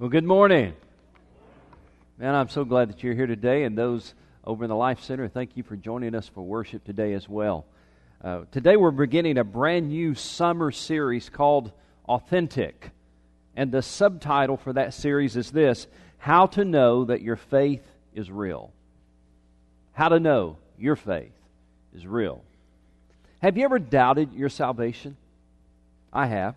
Well, good morning. Man, I'm so glad that you're here today, and those over in the Life Center, thank you for joining us for worship today as well. Uh, today, we're beginning a brand new summer series called Authentic. And the subtitle for that series is this How to Know That Your Faith is Real. How to know your faith is real. Have you ever doubted your salvation? I have.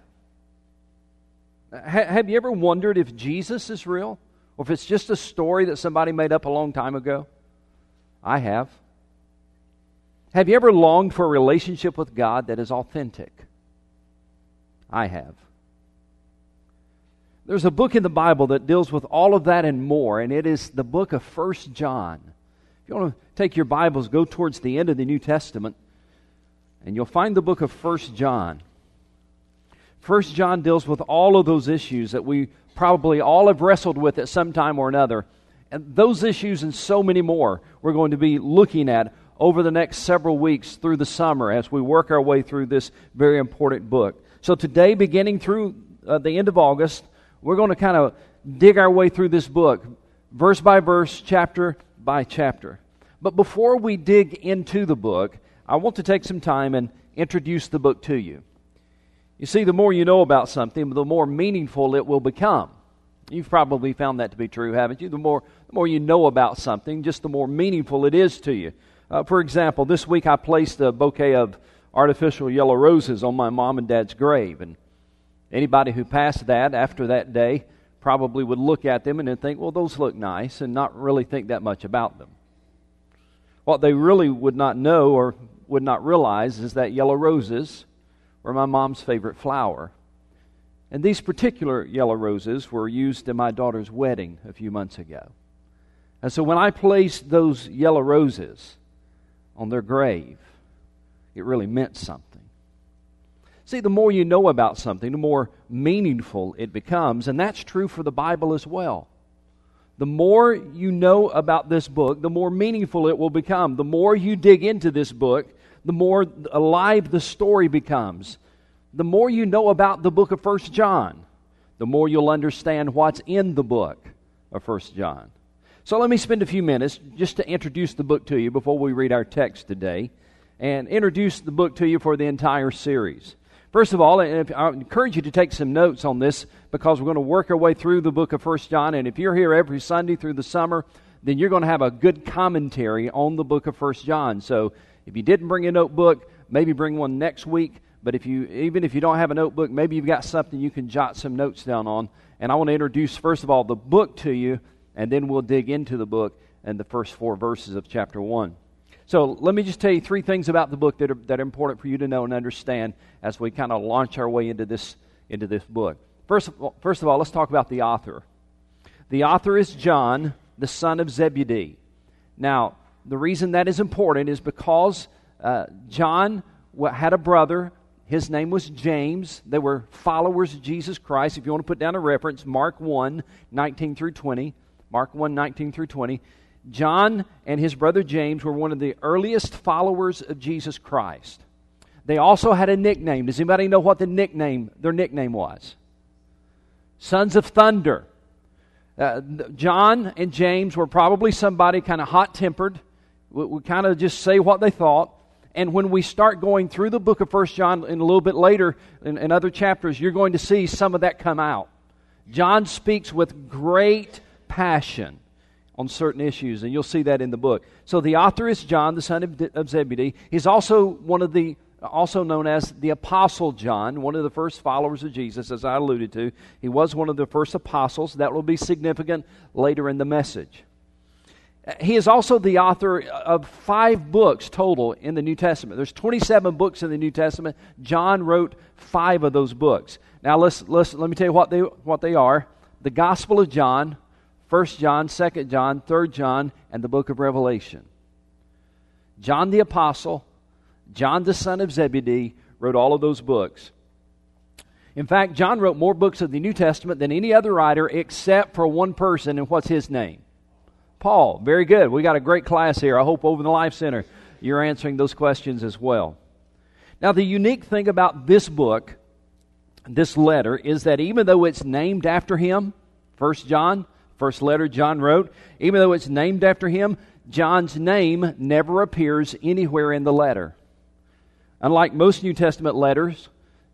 Have you ever wondered if Jesus is real? Or if it's just a story that somebody made up a long time ago? I have. Have you ever longed for a relationship with God that is authentic? I have. There's a book in the Bible that deals with all of that and more, and it is the book of First John. If you want to take your Bibles, go towards the end of the New Testament, and you'll find the book of First John. First John deals with all of those issues that we probably all have wrestled with at some time or another. And those issues and so many more we're going to be looking at over the next several weeks through the summer as we work our way through this very important book. So today, beginning through uh, the end of August, we're going to kind of dig our way through this book, verse by verse, chapter by chapter. But before we dig into the book, I want to take some time and introduce the book to you. You see, the more you know about something, the more meaningful it will become. You've probably found that to be true, haven't you? The more, the more you know about something, just the more meaningful it is to you. Uh, for example, this week I placed a bouquet of artificial yellow roses on my mom and dad's grave. And anybody who passed that after that day probably would look at them and then think, well, those look nice, and not really think that much about them. What they really would not know or would not realize is that yellow roses were my mom's favorite flower. And these particular yellow roses were used in my daughter's wedding a few months ago. And so when I placed those yellow roses on their grave, it really meant something. See, the more you know about something, the more meaningful it becomes, and that's true for the Bible as well. The more you know about this book, the more meaningful it will become. The more you dig into this book, the more alive the story becomes. The more you know about the book of First John, the more you'll understand what's in the book of First John. So let me spend a few minutes just to introduce the book to you before we read our text today and introduce the book to you for the entire series. First of all, I encourage you to take some notes on this because we're going to work our way through the book of First John. And if you're here every Sunday through the summer, then you're going to have a good commentary on the book of First John. So if you didn't bring a notebook, maybe bring one next week. But if you, even if you don't have a notebook, maybe you've got something you can jot some notes down on. And I want to introduce, first of all, the book to you, and then we'll dig into the book and the first four verses of chapter 1. So let me just tell you three things about the book that are, that are important for you to know and understand as we kind of launch our way into this, into this book. First of, all, first of all, let's talk about the author. The author is John, the son of Zebedee. Now, the reason that is important is because uh, John had a brother. His name was James. They were followers of Jesus Christ. If you want to put down a reference, Mark 1, 19 through 20. Mark 1, 19 through 20. John and his brother James were one of the earliest followers of Jesus Christ. They also had a nickname. Does anybody know what the nickname their nickname was? Sons of Thunder. Uh, John and James were probably somebody kind of hot tempered would, would kind of just say what they thought. And when we start going through the book of First John and a little bit later in, in other chapters, you're going to see some of that come out. John speaks with great passion on certain issues, and you'll see that in the book. So the author is John, the son of Zebedee. He's also one of the also known as the Apostle John, one of the first followers of Jesus, as I alluded to. He was one of the first apostles. That will be significant later in the message. He is also the author of five books total in the New Testament. There's 27 books in the New Testament. John wrote five of those books. Now let's, let's let me tell you what they what they are. The Gospel of John, 1 John, 2 John, 3 John, and the book of Revelation. John the apostle, John the son of Zebedee wrote all of those books. In fact, John wrote more books of the New Testament than any other writer except for one person, and what's his name? Paul. Very good. We got a great class here. I hope over in the Life Center you're answering those questions as well. Now, the unique thing about this book, this letter, is that even though it's named after him, First John, first letter John wrote, even though it's named after him, John's name never appears anywhere in the letter. Unlike most New Testament letters,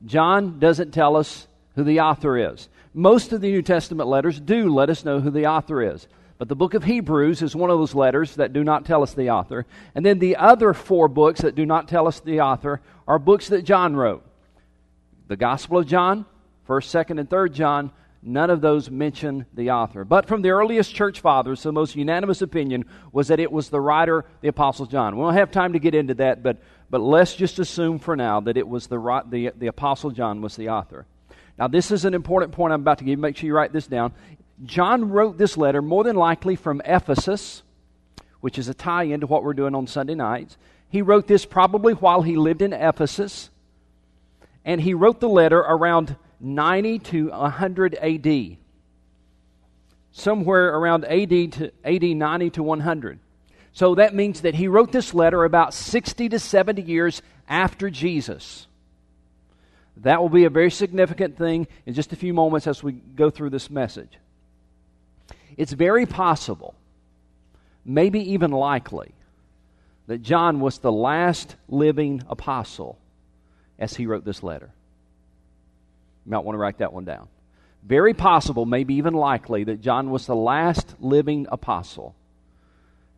John doesn't tell us who the author is. Most of the New Testament letters do let us know who the author is. But the book of Hebrews is one of those letters that do not tell us the author. And then the other four books that do not tell us the author are books that John wrote. The Gospel of John, 1st, 2nd, and 3rd John, none of those mention the author. But from the earliest church fathers, the most unanimous opinion was that it was the writer, the Apostle John. We don't have time to get into that, but, but let's just assume for now that it was the, the, the Apostle John was the author. Now, this is an important point I'm about to give. Make sure you write this down. John wrote this letter more than likely from Ephesus, which is a tie in to what we're doing on Sunday nights. He wrote this probably while he lived in Ephesus, and he wrote the letter around 90 to 100 AD. Somewhere around AD to AD 90 to 100. So that means that he wrote this letter about 60 to 70 years after Jesus. That will be a very significant thing in just a few moments as we go through this message. It's very possible, maybe even likely, that John was the last living apostle as he wrote this letter. You might want to write that one down. Very possible, maybe even likely, that John was the last living apostle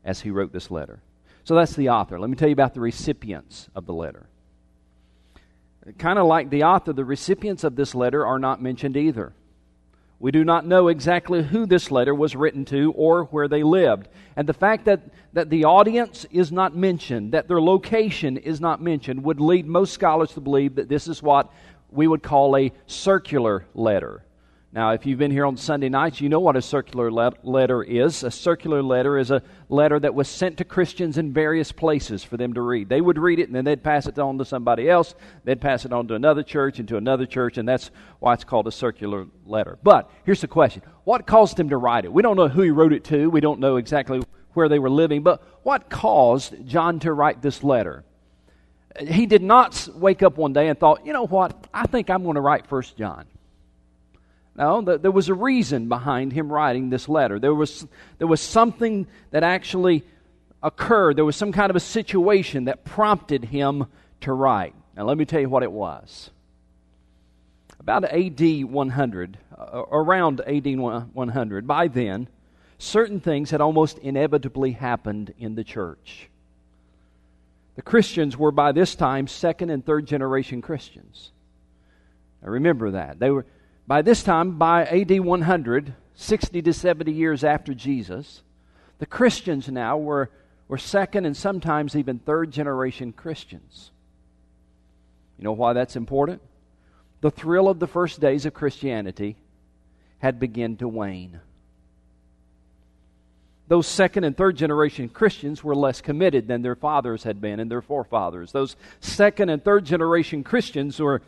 as he wrote this letter. So that's the author. Let me tell you about the recipients of the letter. Kind of like the author, the recipients of this letter are not mentioned either. We do not know exactly who this letter was written to or where they lived. And the fact that, that the audience is not mentioned, that their location is not mentioned, would lead most scholars to believe that this is what we would call a circular letter. Now, if you've been here on Sunday nights, you know what a circular letter is. A circular letter is a letter that was sent to Christians in various places for them to read. They would read it and then they'd pass it on to somebody else. They'd pass it on to another church and to another church, and that's why it's called a circular letter. But here's the question What caused him to write it? We don't know who he wrote it to, we don't know exactly where they were living, but what caused John to write this letter? He did not wake up one day and thought, you know what, I think I'm going to write First John. No, there was a reason behind him writing this letter. There was, there was something that actually occurred. There was some kind of a situation that prompted him to write. Now, let me tell you what it was. About AD 100, uh, around AD 100, by then, certain things had almost inevitably happened in the church. The Christians were by this time second and third generation Christians. Now remember that. They were by this time, by AD 100, 60 to 70 years after Jesus, the Christians now were, were second and sometimes even third generation Christians. You know why that's important? The thrill of the first days of Christianity had begun to wane. Those second and third generation Christians were less committed than their fathers had been and their forefathers. Those second and third generation Christians were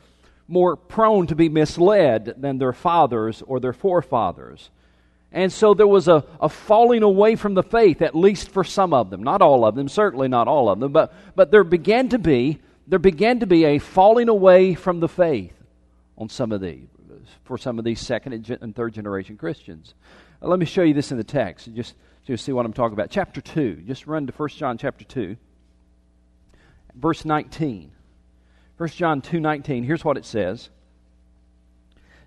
more prone to be misled than their fathers or their forefathers. And so there was a, a falling away from the faith, at least for some of them. Not all of them, certainly not all of them, but, but there began to be there began to be a falling away from the faith on some of these for some of these second and third generation Christians. Uh, let me show you this in the text, just to see what I'm talking about. Chapter 2. Just run to 1 John chapter 2, verse 19. 1 John 2:19, here's what it says.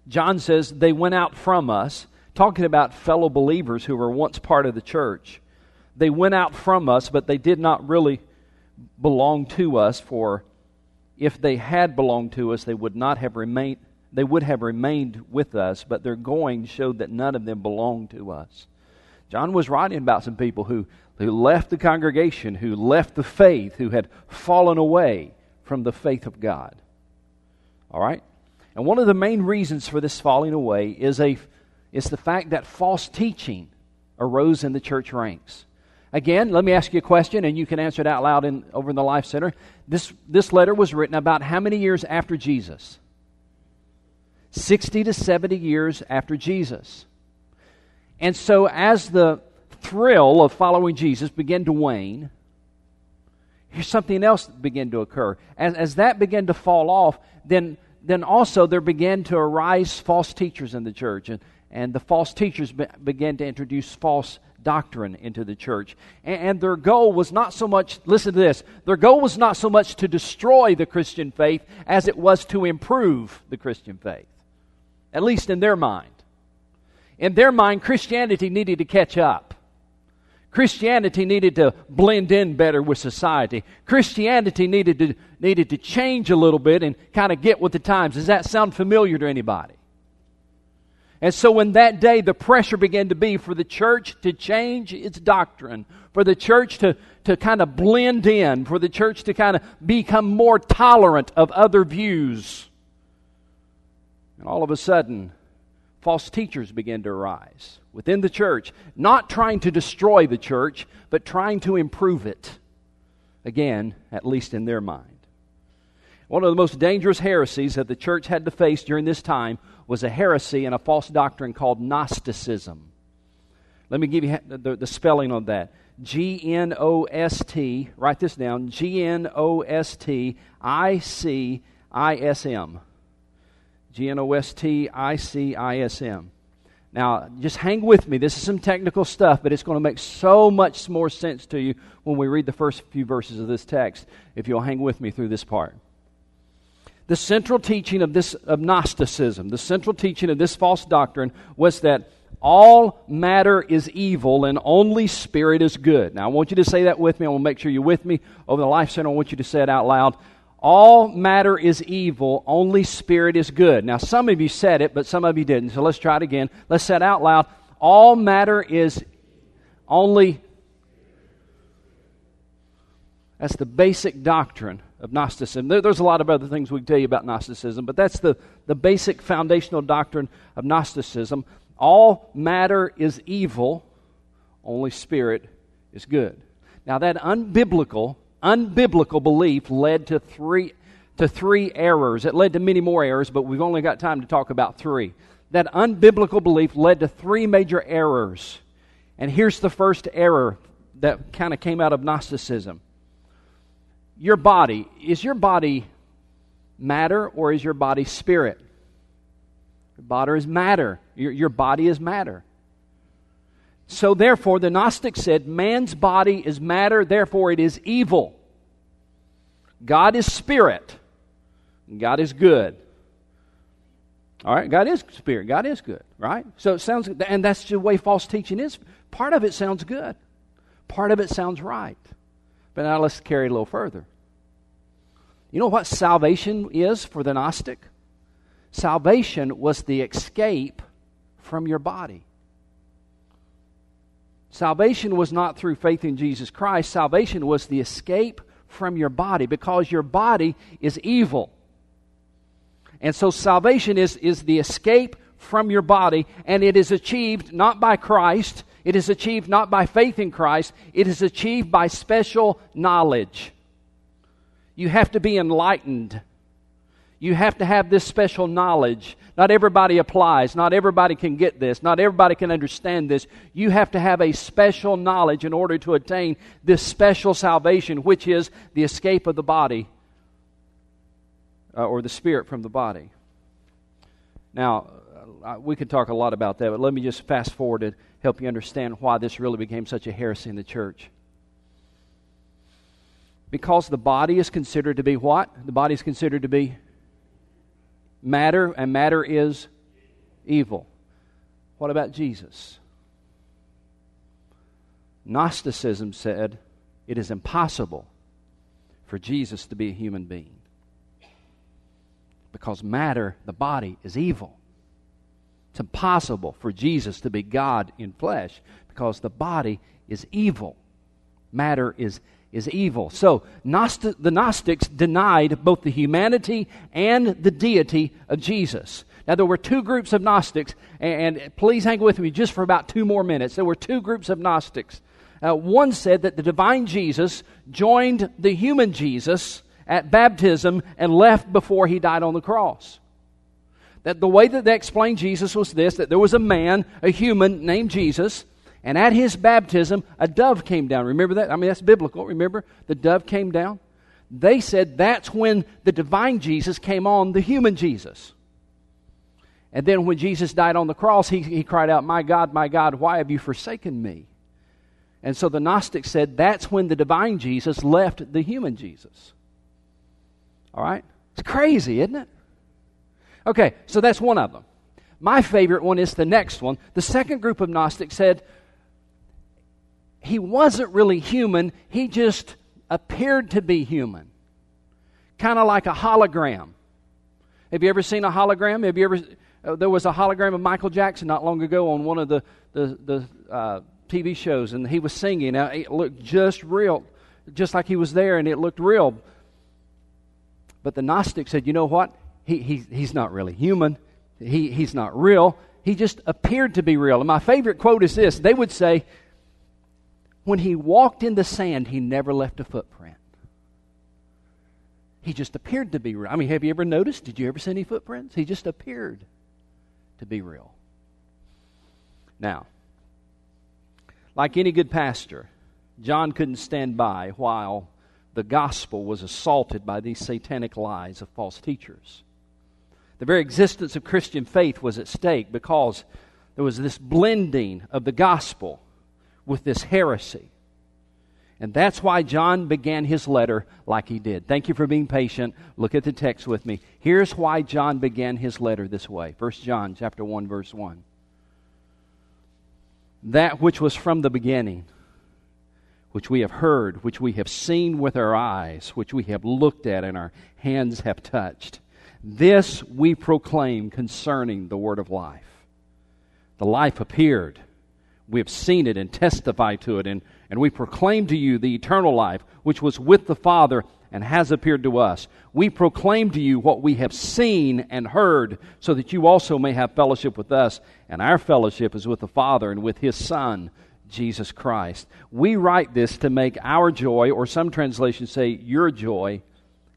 John says, "They went out from us," talking about fellow believers who were once part of the church. They went out from us, but they did not really belong to us for if they had belonged to us, they would not have remained they would have remained with us, but their going showed that none of them belonged to us. John was writing about some people who, who left the congregation, who left the faith, who had fallen away from the faith of God. All right? And one of the main reasons for this falling away is, a, is the fact that false teaching arose in the church ranks. Again, let me ask you a question, and you can answer it out loud in, over in the Life Center. This, this letter was written about how many years after Jesus? 60 to 70 years after Jesus. And so, as the thrill of following Jesus began to wane, here's something else began to occur. As, as that began to fall off, then, then also there began to arise false teachers in the church. And, and the false teachers be- began to introduce false doctrine into the church. And, and, their goal was not so much, listen to this, their goal was not so much to destroy the Christian faith as it was to improve the Christian faith, at least in their mind. In their mind, Christianity needed to catch up. Christianity needed to blend in better with society. Christianity needed to, needed to change a little bit and kind of get with the times. Does that sound familiar to anybody? And so, in that day, the pressure began to be for the church to change its doctrine, for the church to, to kind of blend in, for the church to kind of become more tolerant of other views. And all of a sudden, false teachers began to arise within the church, not trying to destroy the church, but trying to improve it. Again, at least in their mind. One of the most dangerous heresies that the church had to face during this time was a heresy and a false doctrine called Gnosticism. Let me give you the, the spelling on that. G N O S T, write this down G N O S T I C I S M. G N O S T I C I S M. Now, just hang with me. This is some technical stuff, but it's going to make so much more sense to you when we read the first few verses of this text if you'll hang with me through this part the central teaching of this of Gnosticism, the central teaching of this false doctrine was that all matter is evil and only spirit is good. Now, I want you to say that with me. I want to make sure you're with me over the Life Center. I want you to say it out loud. All matter is evil, only spirit is good. Now, some of you said it, but some of you didn't. So let's try it again. Let's say it out loud. All matter is only. That's the basic doctrine of Gnosticism. There, there's a lot of other things we can tell you about Gnosticism, but that's the, the basic foundational doctrine of Gnosticism. All matter is evil, only spirit is good. Now, that unbiblical, unbiblical belief led to three, to three errors. It led to many more errors, but we've only got time to talk about three. That unbiblical belief led to three major errors. And here's the first error that kind of came out of Gnosticism your body, is your body matter or is your body spirit? Your body is matter. Your, your body is matter. So, therefore, the Gnostic said, man's body is matter, therefore it is evil. God is spirit. God is good. All right, God is spirit. God is good, right? So it sounds, and that's the way false teaching is. Part of it sounds good, part of it sounds right. But now let's carry it a little further. You know what salvation is for the Gnostic? Salvation was the escape from your body. Salvation was not through faith in Jesus Christ. Salvation was the escape from your body because your body is evil. And so salvation is, is the escape from your body, and it is achieved not by Christ, it is achieved not by faith in Christ, it is achieved by special knowledge. You have to be enlightened. You have to have this special knowledge. Not everybody applies. Not everybody can get this. Not everybody can understand this. You have to have a special knowledge in order to attain this special salvation, which is the escape of the body uh, or the spirit from the body. Now, uh, we could talk a lot about that, but let me just fast forward and help you understand why this really became such a heresy in the church. Because the body is considered to be what? The body is considered to be matter, and matter is evil. What about Jesus? Gnosticism said it is impossible for Jesus to be a human being because matter, the body, is evil. It's impossible for Jesus to be God in flesh because the body is evil. Matter is, is evil. So, Gnosti- the Gnostics denied both the humanity and the deity of Jesus. Now, there were two groups of Gnostics, and, and please hang with me just for about two more minutes. There were two groups of Gnostics. Uh, one said that the divine Jesus joined the human Jesus at baptism and left before he died on the cross. That the way that they explained Jesus was this that there was a man, a human named Jesus, and at his baptism, a dove came down. Remember that? I mean, that's biblical. Remember? The dove came down. They said that's when the divine Jesus came on the human Jesus. And then when Jesus died on the cross, he, he cried out, My God, my God, why have you forsaken me? And so the Gnostics said that's when the divine Jesus left the human Jesus. All right? It's crazy, isn't it? Okay, so that's one of them. My favorite one is the next one. The second group of Gnostics said he wasn't really human, he just appeared to be human. Kind of like a hologram. Have you ever seen a hologram? Have you ever? Uh, there was a hologram of Michael Jackson not long ago on one of the the, the uh, TV shows, and he was singing. Now it looked just real, just like he was there, and it looked real. But the Gnostic said, "You know what? He, he he's not really human. He he's not real. He just appeared to be real." And my favorite quote is this: They would say, "When he walked in the sand, he never left a footprint." He just appeared to be real. I mean, have you ever noticed? Did you ever see any footprints? He just appeared to be real. Now, like any good pastor, John couldn't stand by while the gospel was assaulted by these satanic lies of false teachers. The very existence of Christian faith was at stake because there was this blending of the gospel with this heresy. And that's why John began his letter like he did. Thank you for being patient. Look at the text with me. Here's why John began his letter this way. 1 John chapter 1 verse 1. That which was from the beginning, which we have heard, which we have seen with our eyes, which we have looked at and our hands have touched. This we proclaim concerning the word of life. The life appeared. We have seen it and testified to it and and we proclaim to you the eternal life which was with the Father and has appeared to us. We proclaim to you what we have seen and heard, so that you also may have fellowship with us. And our fellowship is with the Father and with His Son, Jesus Christ. We write this to make our joy, or some translations say your joy,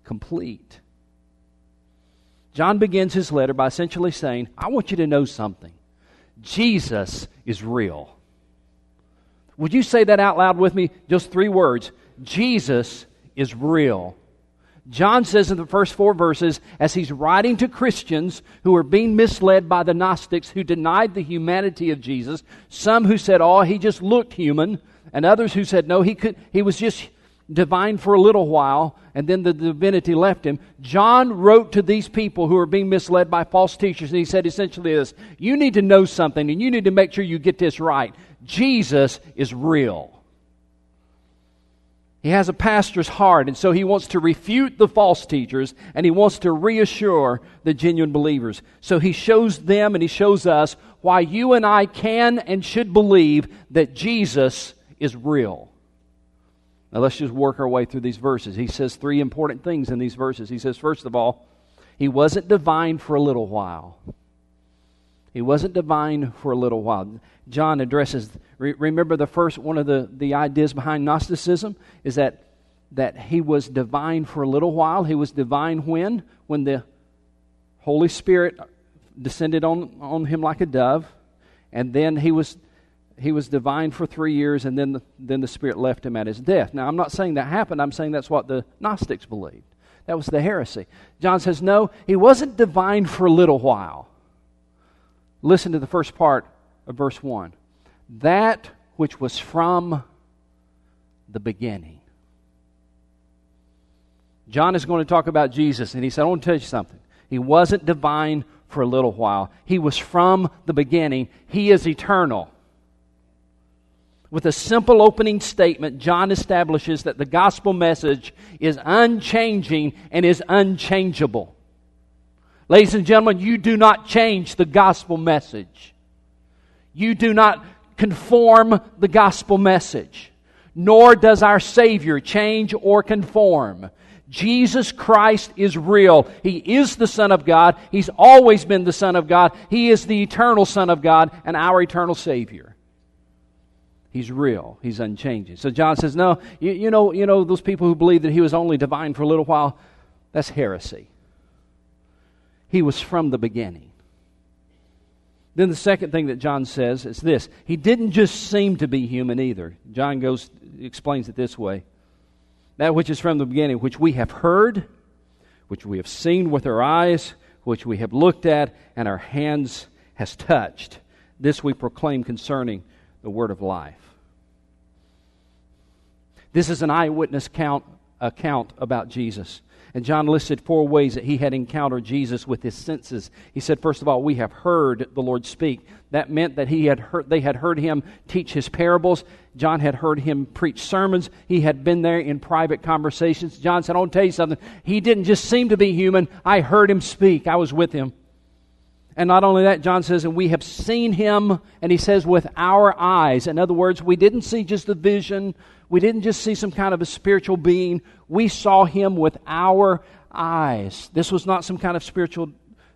complete. John begins his letter by essentially saying, I want you to know something. Jesus is real. Would you say that out loud with me? Just three words Jesus is real. John says in the first four verses, as he's writing to Christians who are being misled by the Gnostics who denied the humanity of Jesus, some who said, oh, he just looked human, and others who said, no, he, could, he was just divine for a little while, and then the divinity left him. John wrote to these people who are being misled by false teachers, and he said essentially this You need to know something, and you need to make sure you get this right. Jesus is real. He has a pastor's heart, and so he wants to refute the false teachers and he wants to reassure the genuine believers. So he shows them and he shows us why you and I can and should believe that Jesus is real. Now let's just work our way through these verses. He says three important things in these verses. He says, first of all, he wasn't divine for a little while. He wasn't divine for a little while. John addresses, re- remember the first one of the, the ideas behind Gnosticism is that, that he was divine for a little while. He was divine when? When the Holy Spirit descended on, on him like a dove. And then he was, he was divine for three years, and then the, then the Spirit left him at his death. Now, I'm not saying that happened. I'm saying that's what the Gnostics believed. That was the heresy. John says, no, he wasn't divine for a little while. Listen to the first part of verse 1. That which was from the beginning. John is going to talk about Jesus, and he said, I want to tell you something. He wasn't divine for a little while, he was from the beginning. He is eternal. With a simple opening statement, John establishes that the gospel message is unchanging and is unchangeable. Ladies and gentlemen, you do not change the gospel message. You do not conform the gospel message. Nor does our Savior change or conform. Jesus Christ is real. He is the Son of God. He's always been the Son of God. He is the eternal Son of God and our eternal Savior. He's real. He's unchanging. So John says, no, you, you, know, you know, those people who believe that he was only divine for a little while, that's heresy. He was from the beginning. Then the second thing that John says is this He didn't just seem to be human either. John goes, explains it this way That which is from the beginning, which we have heard, which we have seen with our eyes, which we have looked at and our hands has touched. This we proclaim concerning the word of life. This is an eyewitness count, account about Jesus. And John listed four ways that he had encountered Jesus with his senses. He said, first of all, we have heard the Lord speak. That meant that he had heard, they had heard him teach his parables. John had heard him preach sermons. He had been there in private conversations. John said, I want to tell you something. He didn't just seem to be human. I heard him speak. I was with him. And not only that, John says, and we have seen him, and he says, with our eyes. In other words, we didn't see just a vision, we didn't just see some kind of a spiritual being, we saw him with our eyes. This was not some kind of spiritual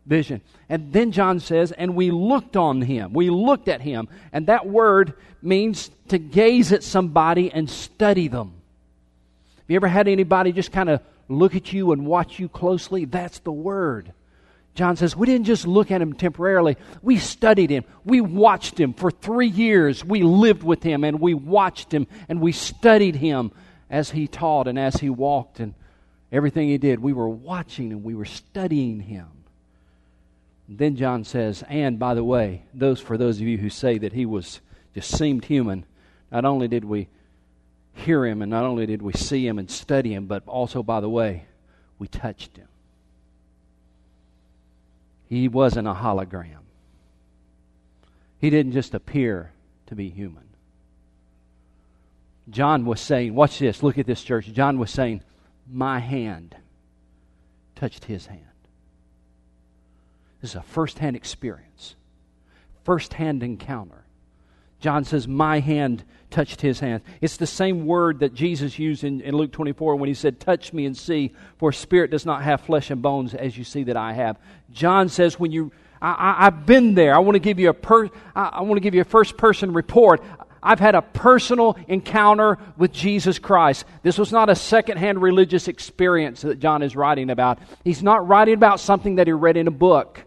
vision. And then John says, and we looked on him. We looked at him. And that word means to gaze at somebody and study them. Have you ever had anybody just kind of look at you and watch you closely? That's the word. John says, We didn't just look at him temporarily. We studied him. We watched him for three years. We lived with him and we watched him and we studied him as he taught and as he walked and everything he did. We were watching and we were studying him. Then John says, And by the way, those for those of you who say that he was just seemed human, not only did we hear him and not only did we see him and study him, but also, by the way, we touched him. He wasn't a hologram. He didn't just appear to be human. John was saying, watch this, look at this church. John was saying, My hand touched his hand. This is a first hand experience, first hand encounter. John says, My hand touched his hand. It's the same word that Jesus used in, in, Luke 24 when he said, Touch me and see, for spirit does not have flesh and bones as you see that I have. John says, When you I, have been there. I want to give you a per, I, I want to give you a first person report. I've had a personal encounter with Jesus Christ. This was not a secondhand religious experience that John is writing about. He's not writing about something that he read in a book.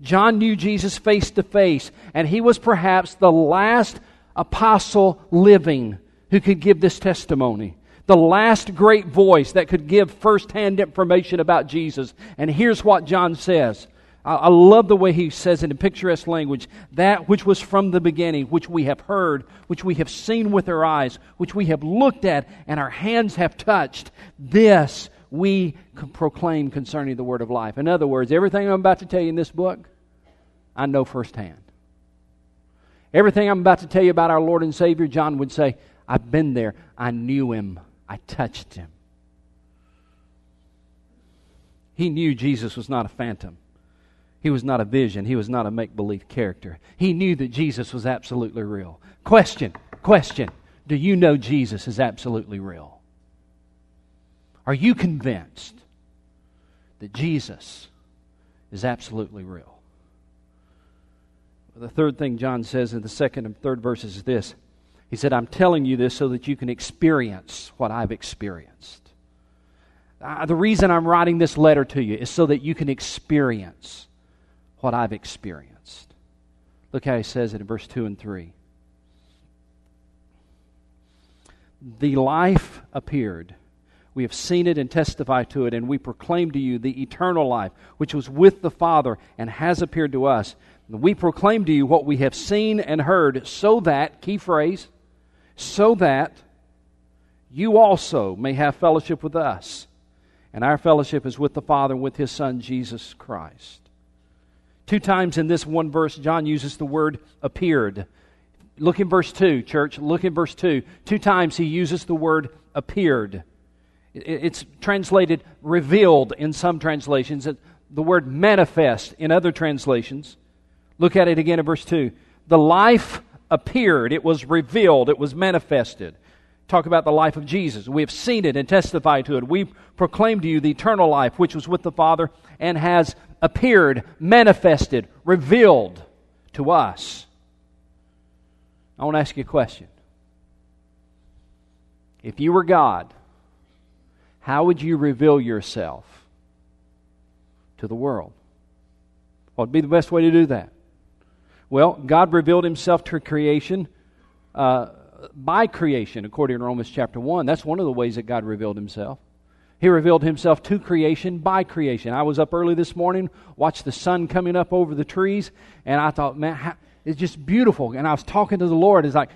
John knew Jesus face to face, and he was perhaps the last apostle living who could give this testimony. The last great voice that could give firsthand information about Jesus. And here's what John says. I love the way he says it in picturesque language. That which was from the beginning, which we have heard, which we have seen with our eyes, which we have looked at, and our hands have touched. This we proclaim concerning the word of life. In other words, everything I'm about to tell you in this book, I know firsthand. Everything I'm about to tell you about our Lord and Savior, John would say, I've been there. I knew him. I touched him. He knew Jesus was not a phantom. He was not a vision. He was not a make believe character. He knew that Jesus was absolutely real. Question, question. Do you know Jesus is absolutely real? Are you convinced that Jesus is absolutely real? The third thing John says in the second and third verses is this He said, I'm telling you this so that you can experience what I've experienced. Uh, the reason I'm writing this letter to you is so that you can experience what I've experienced. Look how he says it in verse 2 and 3. The life appeared we have seen it and testify to it, and we proclaim to you the eternal life, which was with the Father and has appeared to us. We proclaim to you what we have seen and heard, so that, key phrase, so that you also may have fellowship with us. And our fellowship is with the Father and with His Son, Jesus Christ. Two times in this one verse, John uses the word appeared. Look in verse 2, church. Look in verse 2. Two times he uses the word appeared. It's translated revealed in some translations, the word manifest in other translations. Look at it again in verse 2. The life appeared, it was revealed, it was manifested. Talk about the life of Jesus. We have seen it and testified to it. We proclaim to you the eternal life which was with the Father and has appeared, manifested, revealed to us. I want to ask you a question. If you were God, how would you reveal yourself to the world? What would be the best way to do that? Well, God revealed himself to creation uh, by creation, according to Romans chapter 1. That's one of the ways that God revealed himself. He revealed himself to creation by creation. I was up early this morning, watched the sun coming up over the trees, and I thought, man, how, it's just beautiful. And I was talking to the Lord. It's like,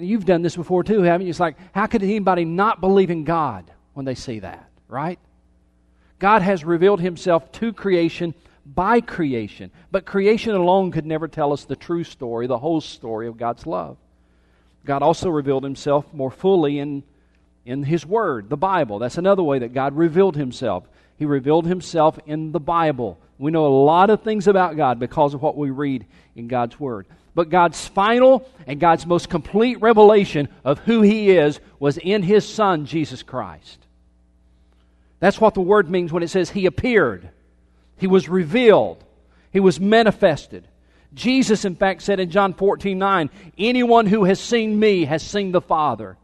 you've done this before too, haven't you? It's like, how could anybody not believe in God when they see that, right? God has revealed himself to creation by creation. But creation alone could never tell us the true story, the whole story of God's love. God also revealed himself more fully in, in his word, the Bible. That's another way that God revealed himself. He revealed himself in the Bible. We know a lot of things about God because of what we read in God's word. But God's final and God's most complete revelation of who he is was in his Son, Jesus Christ. That's what the word means when it says he appeared. He was revealed. He was manifested. Jesus, in fact, said in John 14 9, Anyone who has seen me has seen the Father.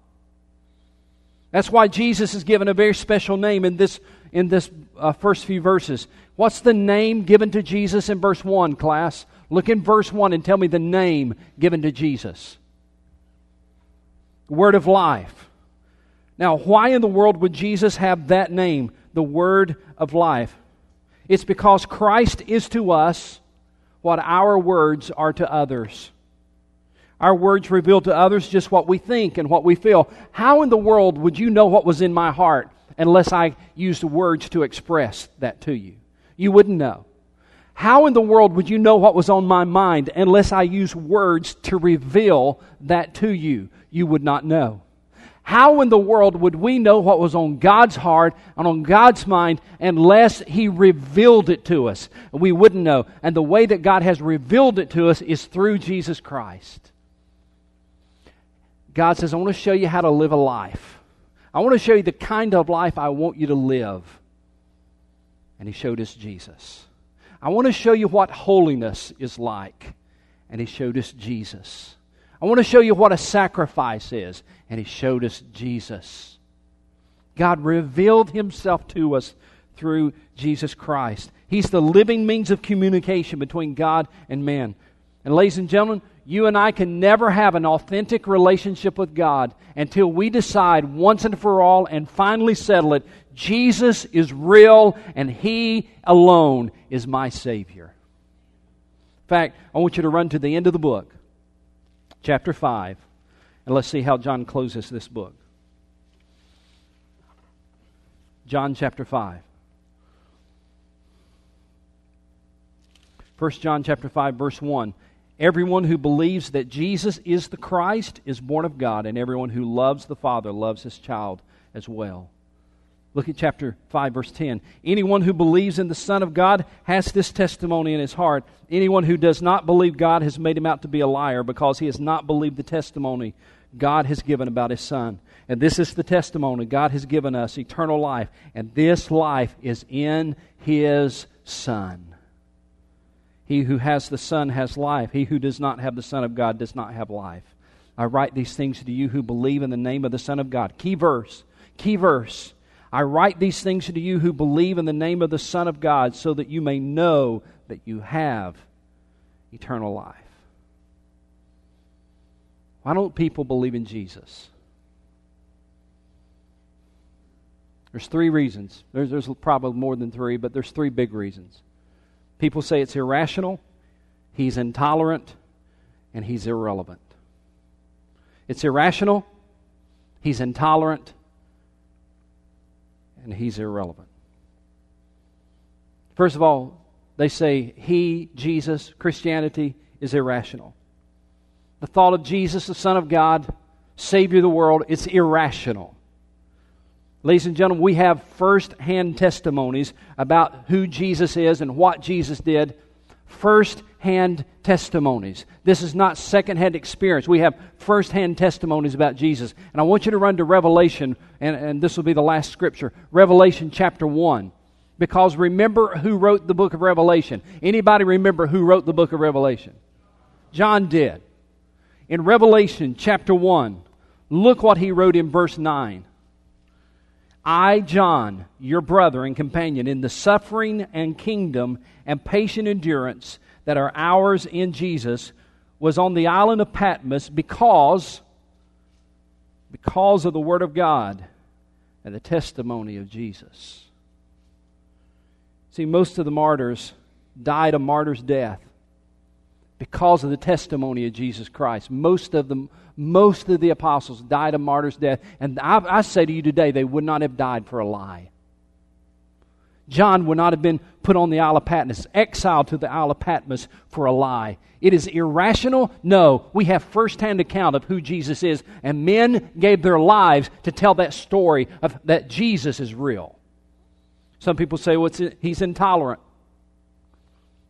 That's why Jesus is given a very special name in this, in this uh, first few verses. What's the name given to Jesus in verse 1, class? Look in verse 1 and tell me the name given to Jesus. Word of life. Now, why in the world would Jesus have that name, the Word of Life? It's because Christ is to us what our words are to others. Our words reveal to others just what we think and what we feel. How in the world would you know what was in my heart unless I used words to express that to you? You wouldn't know. How in the world would you know what was on my mind unless I used words to reveal that to you? You would not know. How in the world would we know what was on God's heart and on God's mind unless He revealed it to us? We wouldn't know. And the way that God has revealed it to us is through Jesus Christ. God says, I want to show you how to live a life. I want to show you the kind of life I want you to live. And He showed us Jesus. I want to show you what holiness is like. And He showed us Jesus. I want to show you what a sacrifice is. And He showed us Jesus. God revealed Himself to us through Jesus Christ. He's the living means of communication between God and man. And, ladies and gentlemen, you and I can never have an authentic relationship with God until we decide once and for all and finally settle it Jesus is real and He alone is my Savior. In fact, I want you to run to the end of the book chapter 5. And let's see how John closes this book. John chapter 5. 1 John chapter 5 verse 1. Everyone who believes that Jesus is the Christ is born of God, and everyone who loves the Father loves his child as well. Look at chapter 5, verse 10. Anyone who believes in the Son of God has this testimony in his heart. Anyone who does not believe God has made him out to be a liar because he has not believed the testimony God has given about his Son. And this is the testimony God has given us eternal life. And this life is in his Son. He who has the Son has life. He who does not have the Son of God does not have life. I write these things to you who believe in the name of the Son of God. Key verse. Key verse. I write these things to you who believe in the name of the Son of God, so that you may know that you have eternal life. Why don't people believe in Jesus? There's three reasons. There's, there's probably more than three, but there's three big reasons. People say it's irrational, he's intolerant, and he's irrelevant. It's irrational, he's intolerant, and he's irrelevant. First of all, they say he, Jesus, Christianity is irrational. The thought of Jesus, the Son of God, Savior of the world, it's irrational. Ladies and gentlemen, we have first hand testimonies about who Jesus is and what Jesus did. First hand testimonies. This is not second hand experience. We have first hand testimonies about Jesus. And I want you to run to Revelation, and, and this will be the last scripture Revelation chapter 1. Because remember who wrote the book of Revelation. Anybody remember who wrote the book of Revelation? John did. In Revelation chapter 1, look what he wrote in verse 9. I, John, your brother and companion, in the suffering and kingdom and patient endurance that are ours in Jesus was on the island of Patmos because because of the word of God and the testimony of Jesus. See, most of the martyrs died a martyr's death because of the testimony of Jesus Christ. Most of them, most of the apostles died a martyr's death, and I, I say to you today, they would not have died for a lie. John would not have been put on the Isle of Patmos, exiled to the Isle of Patmos for a lie. It is irrational? No. We have firsthand account of who Jesus is, and men gave their lives to tell that story of that Jesus is real. Some people say well, he's intolerant.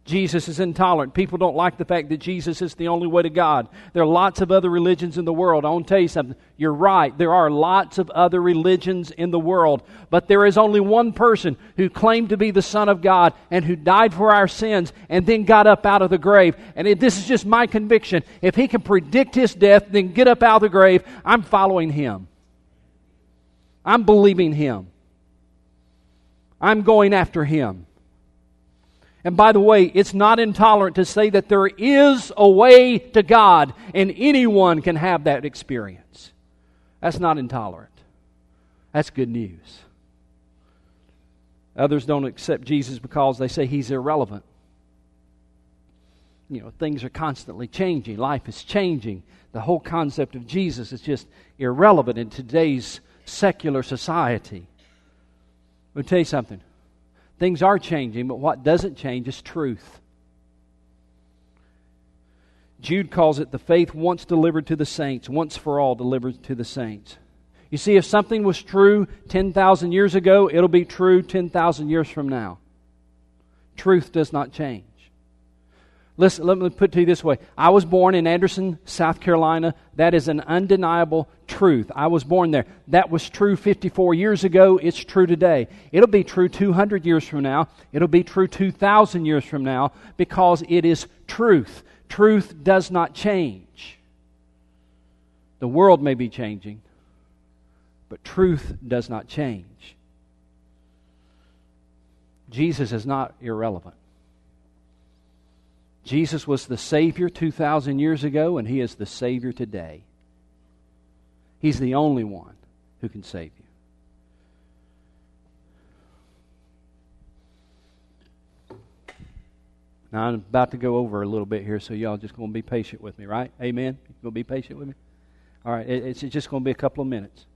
Jesus is intolerant. People don't like the fact that Jesus is the only way to God. There are lots of other religions in the world. I want to tell you something. You're right. There are lots of other religions in the world. But there is only one person who claimed to be the Son of God and who died for our sins and then got up out of the grave. And this is just my conviction. If he can predict his death, then get up out of the grave, I'm following him. I'm believing him. I'm going after him. And by the way, it's not intolerant to say that there is a way to God and anyone can have that experience. That's not intolerant. That's good news. Others don't accept Jesus because they say he's irrelevant. You know, things are constantly changing, life is changing. The whole concept of Jesus is just irrelevant in today's secular society. Let me tell you something. Things are changing, but what doesn't change is truth. Jude calls it the faith once delivered to the saints, once for all delivered to the saints. You see, if something was true 10,000 years ago, it'll be true 10,000 years from now. Truth does not change. Listen, let me put it to you this way. I was born in Anderson, South Carolina. That is an undeniable truth. I was born there. That was true 54 years ago. It's true today. It'll be true 200 years from now. It'll be true 2,000 years from now because it is truth. Truth does not change. The world may be changing, but truth does not change. Jesus is not irrelevant. Jesus was the Savior 2,000 years ago, and He is the Savior today. He's the only one who can save you. Now, I'm about to go over a little bit here, so y'all just going to be patient with me, right? Amen? You going to be patient with me? All right, it's just going to be a couple of minutes.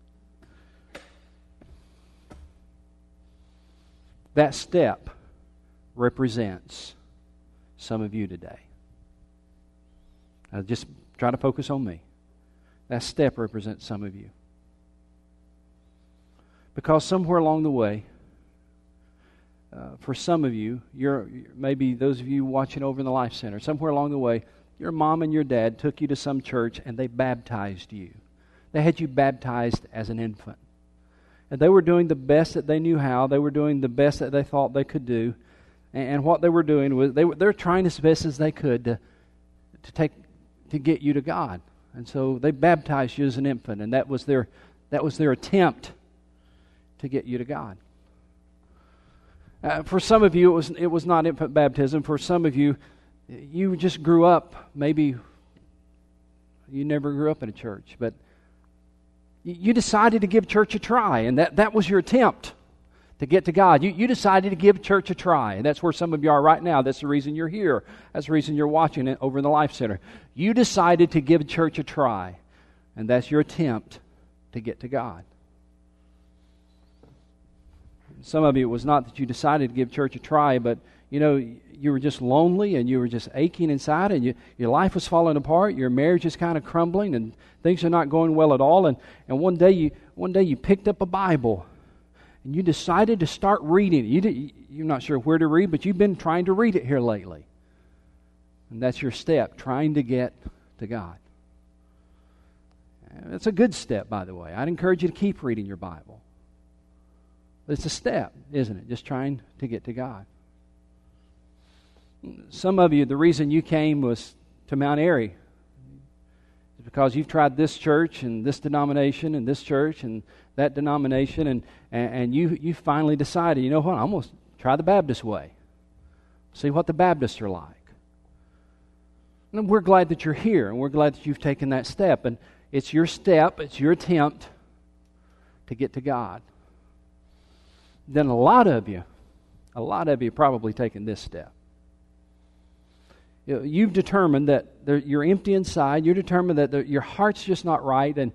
That step represents some of you today. Just try to focus on me. That step represents some of you. Because somewhere along the way, uh, for some of you, you're maybe those of you watching over in the Life Center, somewhere along the way, your mom and your dad took you to some church and they baptized you. They had you baptized as an infant. And they were doing the best that they knew how. They were doing the best that they thought they could do. And what they were doing was they were, they were trying as best as they could to, to, take, to get you to God. And so they baptized you as an infant, and that was their, that was their attempt to get you to God. Uh, for some of you, it was, it was not infant baptism. For some of you, you just grew up, maybe you never grew up in a church, but you decided to give church a try, and that, that was your attempt to get to God. You, you decided to give church a try. And that's where some of you are right now. That's the reason you're here. That's the reason you're watching it over in the Life Center. You decided to give church a try. And that's your attempt to get to God. Some of you, it was not that you decided to give church a try, but you know, you were just lonely and you were just aching inside and you, your life was falling apart, your marriage is kind of crumbling and things are not going well at all. And, and one day you one day you picked up a Bible and you decided to start reading it. You did, you're not sure where to read, but you've been trying to read it here lately. And that's your step, trying to get to God. It's a good step, by the way. I'd encourage you to keep reading your Bible. But it's a step, isn't it? Just trying to get to God. Some of you, the reason you came was to Mount Airy because you've tried this church and this denomination and this church and that denomination, and, and, and you, you finally decided, you know what, I'm going to try the Baptist way. See what the Baptists are like. And we're glad that you're here, and we're glad that you've taken that step. And it's your step, it's your attempt to get to God. then a lot of you, a lot of you probably taken this step. You've determined that you're empty inside. You're determined that your heart's just not right. And,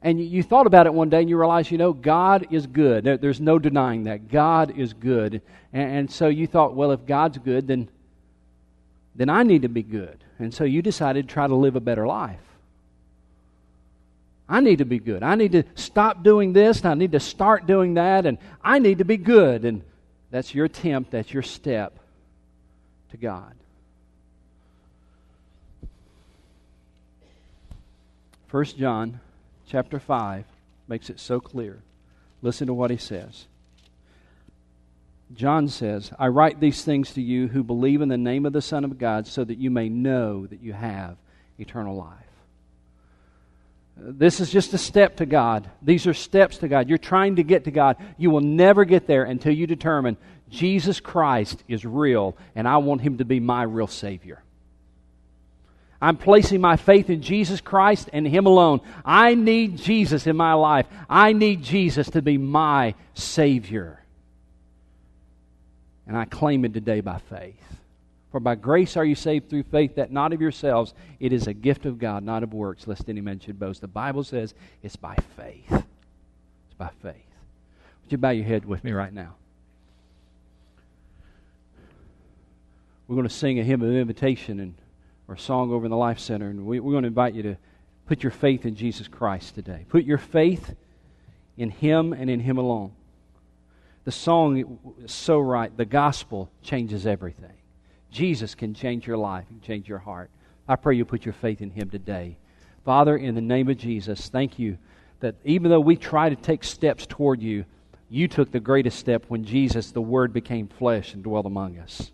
and you thought about it one day and you realized, you know, God is good. There's no denying that. God is good. And, so you thought, well, if God's good, then, then I need to be good. And so you decided to try to live a better life. I need to be good. I need to stop doing this and I need to start doing that and I need to be good. And that's your attempt, that's your step to God. First John chapter 5 makes it so clear. Listen to what he says. John says, I write these things to you who believe in the name of the Son of God so that you may know that you have eternal life. This is just a step to God. These are steps to God. You're trying to get to God. You will never get there until you determine Jesus Christ is real and I want him to be my real Savior. I'm placing my faith in Jesus Christ and Him alone. I need Jesus in my life. I need Jesus to be my Savior. And I claim it today by faith. For by grace are you saved through faith, that not of yourselves. It is a gift of God, not of works, lest any man should boast. The Bible says it's by faith. It's by faith. Would you bow your head with me right now? We're going to sing a hymn of invitation and or song over in the Life Center, and we, we're going to invite you to put your faith in Jesus Christ today. Put your faith in Him and in Him alone. The song is so right. The gospel changes everything. Jesus can change your life and change your heart. I pray you put your faith in Him today. Father, in the name of Jesus, thank you that even though we try to take steps toward you, you took the greatest step when Jesus, the Word, became flesh and dwelt among us.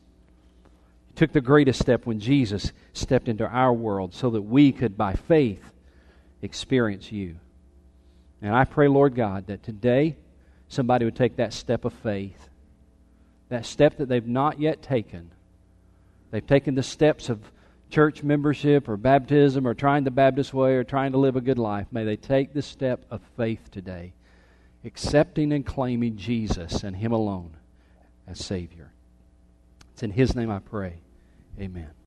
Took the greatest step when Jesus stepped into our world so that we could, by faith, experience you. And I pray, Lord God, that today somebody would take that step of faith, that step that they've not yet taken They've taken the steps of church membership or baptism or trying the Baptist way or trying to live a good life. May they take the step of faith today, accepting and claiming Jesus and Him alone as Savior. It's in His name I pray. Amen.